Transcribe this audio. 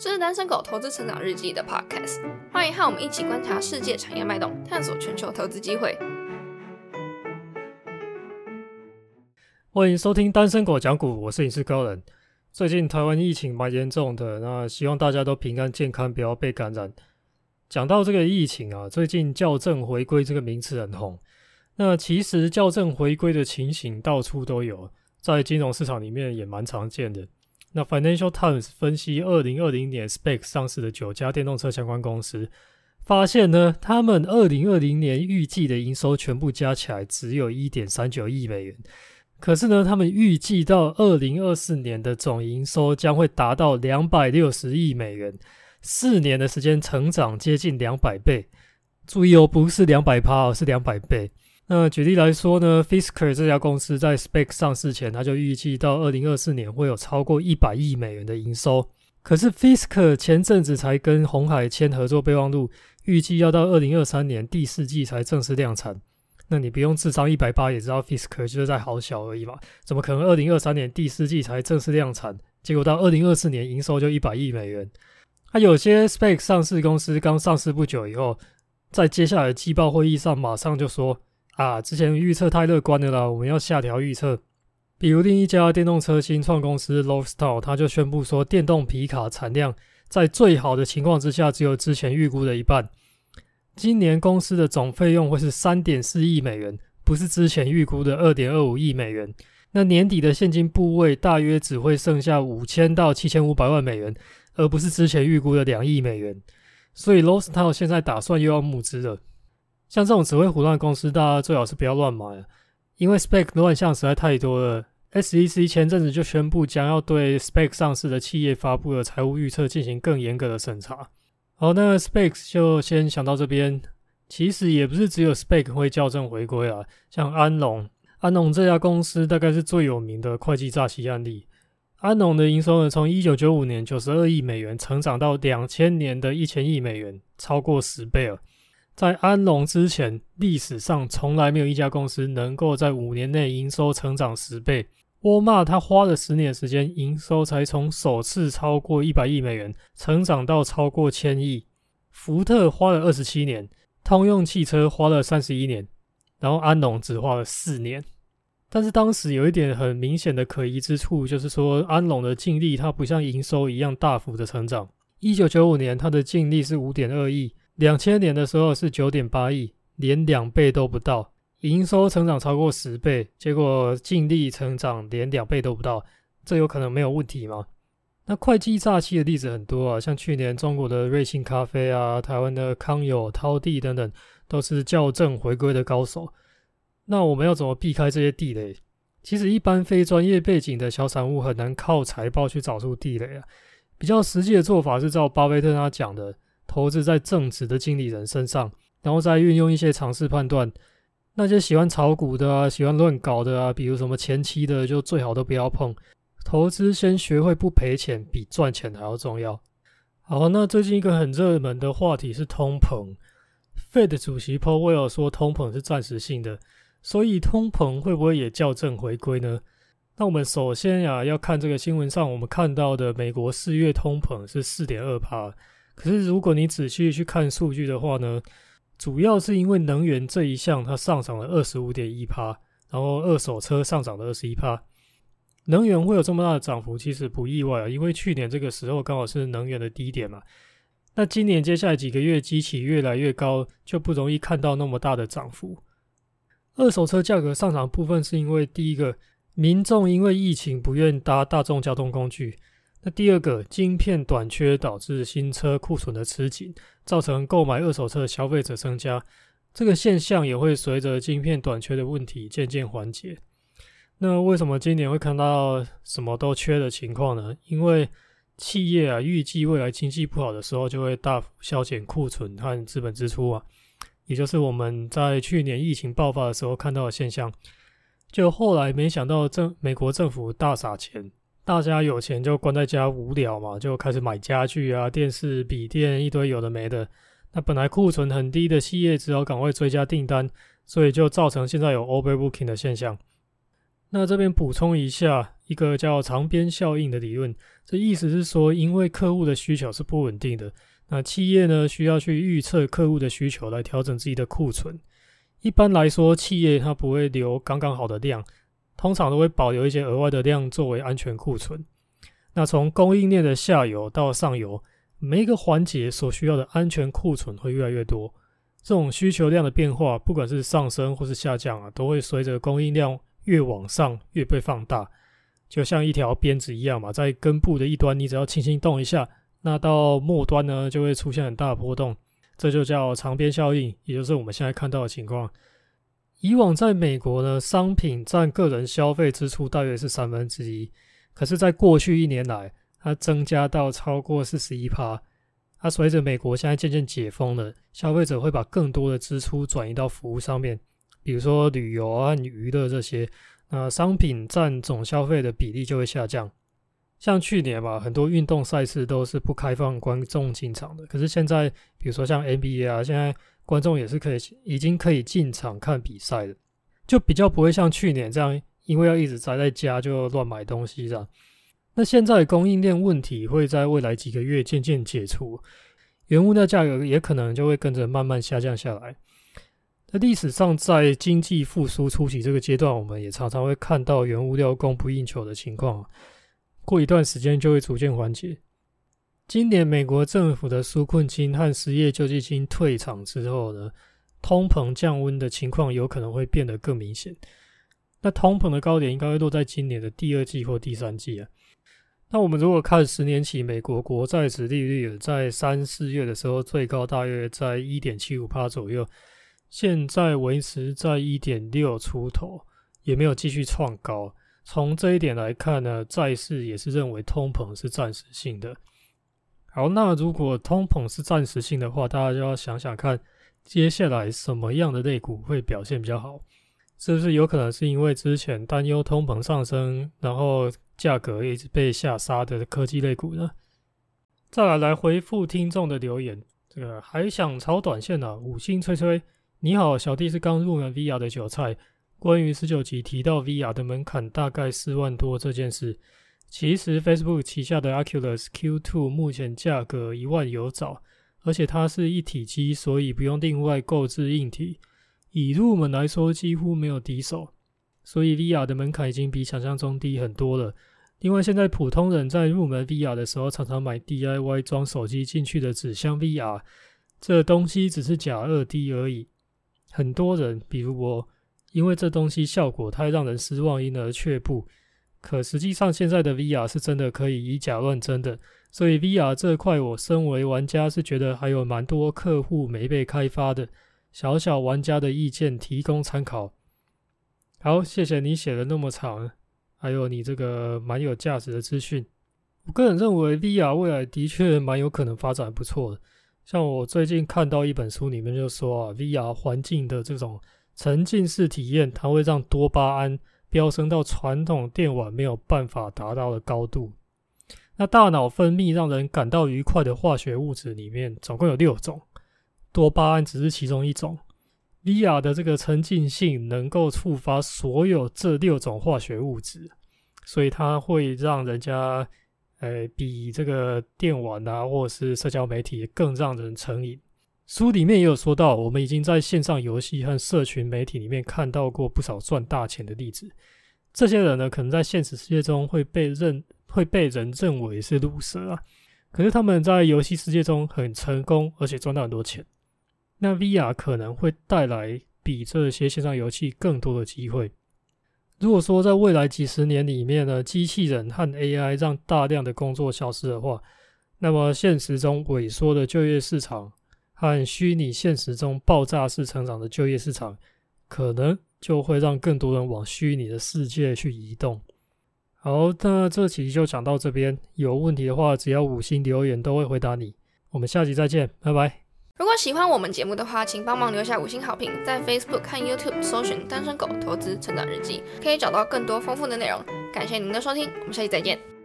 这是单身狗投资成长日记的 podcast，欢迎和我们一起观察世界产业脉动，探索全球投资机会。欢迎收听单身狗讲股，我是影视高人。最近台湾疫情蛮严重的，那希望大家都平安健康，不要被感染。讲到这个疫情啊，最近校正回归这个名词很红。那其实校正回归的情形到处都有，在金融市场里面也蛮常见的。那 Financial Times 分析二零二零年 Spec 上市的九家电动车相关公司，发现呢，他们二零二零年预计的营收全部加起来只有一点三九亿美元，可是呢，他们预计到二零二四年的总营收将会达到两百六十亿美元，四年的时间成长接近两百倍。注意哦，不是两百趴，是两百倍。那举例来说呢，Fisker 这家公司在 Spec 上市前，他就预计到二零二四年会有超过一百亿美元的营收。可是 Fisker 前阵子才跟红海签合作备忘录，预计要到二零二三年第四季才正式量产。那你不用智商一百八也知道，Fisker 就是在好小而已嘛，怎么可能二零二三年第四季才正式量产，结果到二零二四年营收就一百亿美元？那有些 Spec 上市公司刚上市不久以后，在接下来的季报会议上马上就说。啊，之前预测太乐观的了，我们要下调预测。比如另一家电动车新创公司 l o w s t a r 他就宣布说，电动皮卡产量在最好的情况之下，只有之前预估的一半。今年公司的总费用会是三点四亿美元，不是之前预估的二点二五亿美元。那年底的现金部位大约只会剩下五千到七千五百万美元，而不是之前预估的两亿美元。所以 l o w s t a r 现在打算又要募资了。像这种只会胡乱的公司，大家最好是不要乱买，因为 Spec 乱象实在太多了。SEC 前阵子就宣布将要对 Spec 上市的企业发布的财务预测进行更严格的审查。好，那 Spec 就先想到这边。其实也不是只有 Spec 会校正回归啊，像安龙，安龙这家公司大概是最有名的会计诈欺案例。安龙的营收呢，从一九九五年九十二亿美元成长到两千年的一千亿美元，超过十倍了。在安龙之前，历史上从来没有一家公司能够在五年内营收成长十倍。沃尔玛它花了十年时间，营收才从首次超过一百亿美元，成长到超过千亿。福特花了二十七年，通用汽车花了三十一年，然后安龙只花了四年。但是当时有一点很明显的可疑之处，就是说安龙的净利它不像营收一样大幅的成长。一九九五年，它的净利是五点二亿。两千年的时候是九点八亿，连两倍都不到，营收成长超过十倍，结果净利成长连两倍都不到，这有可能没有问题吗？那会计诈欺的例子很多啊，像去年中国的瑞幸咖啡啊，台湾的康友、涛地等等，都是校正回归的高手。那我们要怎么避开这些地雷？其实一般非专业背景的小散户很难靠财报去找出地雷啊。比较实际的做法是照巴菲特他讲的。投资在正直的经理人身上，然后再运用一些常识判断。那些喜欢炒股的啊，喜欢乱搞的啊，比如什么前期的，就最好都不要碰。投资先学会不赔钱，比赚钱还要重要。好，那最近一个很热门的话题是通膨。Fed 主席 Paul Wall 说，通膨是暂时性的，所以通膨会不会也校正回归呢？那我们首先呀，要看这个新闻上我们看到的美国四月通膨是四点二帕。可是，如果你仔细去看数据的话呢，主要是因为能源这一项它上涨了二十五点一趴，然后二手车上涨了二十一趴。能源会有这么大的涨幅，其实不意外啊，因为去年这个时候刚好是能源的低点嘛。那今年接下来几个月机器越来越高，就不容易看到那么大的涨幅。二手车价格上涨部分是因为第一个，民众因为疫情不愿搭大众交通工具。那第二个，晶片短缺导致新车库存的吃紧，造成购买二手车的消费者增加，这个现象也会随着晶片短缺的问题渐渐缓解。那为什么今年会看到什么都缺的情况呢？因为企业啊预计未来经济不好的时候，就会大幅削减库存和资本支出啊，也就是我们在去年疫情爆发的时候看到的现象。就后来没想到政美国政府大撒钱。大家有钱就关在家无聊嘛，就开始买家具啊、电视、笔电一堆有的没的。那本来库存很低的企业只好赶快追加订单，所以就造成现在有 overbooking 的现象。那这边补充一下，一个叫长边效应的理论。这意思是说，因为客户的需求是不稳定的，那企业呢需要去预测客户的需求来调整自己的库存。一般来说，企业它不会留刚刚好的量，通常都会保留一些额外的量作为安全库存。那从供应链的下游到上游，每一个环节所需要的安全库存会越来越多。这种需求量的变化，不管是上升或是下降啊，都会随着供应量越往上越被放大，就像一条鞭子一样嘛，在根部的一端，你只要轻轻动一下，那到末端呢就会出现很大的波动，这就叫长边效应，也就是我们现在看到的情况。以往在美国呢，商品占个人消费支出大约是三分之一，可是，在过去一年来，它增加到超过四十一趴。它随着美国现在渐渐解封了，消费者会把更多的支出转移到服务上面，比如说旅游啊、娱乐这些，那商品占总消费的比例就会下降。像去年嘛，很多运动赛事都是不开放观众进场的，可是现在，比如说像 NBA 啊，现在观众也是可以已经可以进场看比赛的，就比较不会像去年这样，因为要一直宅在家就乱买东西这样。那现在供应链问题会在未来几个月渐渐解除，原物料价格也可能就会跟着慢慢下降下来。那历史上在经济复苏初期这个阶段，我们也常常会看到原物料供不应求的情况，过一段时间就会逐渐缓解。今年美国政府的纾困金和失业救济金退场之后呢，通膨降温的情况有可能会变得更明显。那通膨的高点应该会落在今年的第二季或第三季啊。那我们如果看十年期美国国债值利率，在三四月的时候最高大约在一点七五帕左右，现在维持在一点六出头，也没有继续创高。从这一点来看呢，债市也是认为通膨是暂时性的。好，那如果通膨是暂时性的话，大家就要想想看，接下来什么样的类股会表现比较好？是不是有可能是因为之前担忧通膨上升，然后？价格一直被下杀的科技类股呢？再来来回复听众的留言，这个还想炒短线呢？五星吹吹，你好，小弟是刚入门 VR 的韭菜。关于十九集提到 VR 的门槛大概四万多这件事，其实 Facebook 旗下的 Oculus Q2 目前价格一万有找，而且它是一体机，所以不用另外购置硬体，以入门来说几乎没有敌手。所以 VR 的门槛已经比想象中低很多了。另外，现在普通人在入门 VR 的时候，常常买 DIY 装手机进去的纸箱 VR，这东西只是假二 D 而已。很多人，比如我，因为这东西效果太让人失望，因而却步。可实际上，现在的 VR 是真的可以以假乱真的。所以 VR 这块，我身为玩家是觉得还有蛮多客户没被开发的，小小玩家的意见提供参考。好，谢谢你写的那么长，还有你这个蛮有价值的资讯。我个人认为，VR 未来的确蛮有可能发展不错的。像我最近看到一本书里面就说啊，VR 环境的这种沉浸式体验，它会让多巴胺飙升到传统电玩没有办法达到的高度。那大脑分泌让人感到愉快的化学物质里面，总共有六种，多巴胺只是其中一种。VR 的这个沉浸性能够触发所有这六种化学物质，所以它会让人家，呃，比这个电玩啊，或者是社交媒体更让人成瘾。书里面也有说到，我们已经在线上游戏和社群媒体里面看到过不少赚大钱的例子。这些人呢，可能在现实世界中会被认会被人认为是路蛇啊，可是他们在游戏世界中很成功，而且赚到很多钱。那 VR 可能会带来比这些线上游戏更多的机会。如果说在未来几十年里面呢，机器人和 AI 让大量的工作消失的话，那么现实中萎缩的就业市场和虚拟现实中爆炸式成长的就业市场，可能就会让更多人往虚拟的世界去移动。好，那这期就讲到这边。有问题的话，只要五星留言都会回答你。我们下期再见，拜拜。如果喜欢我们节目的话，请帮忙留下五星好评，在 Facebook 和 YouTube 搜寻“单身狗投资成长日记”，可以找到更多丰富的内容。感谢您的收听，我们下期再见。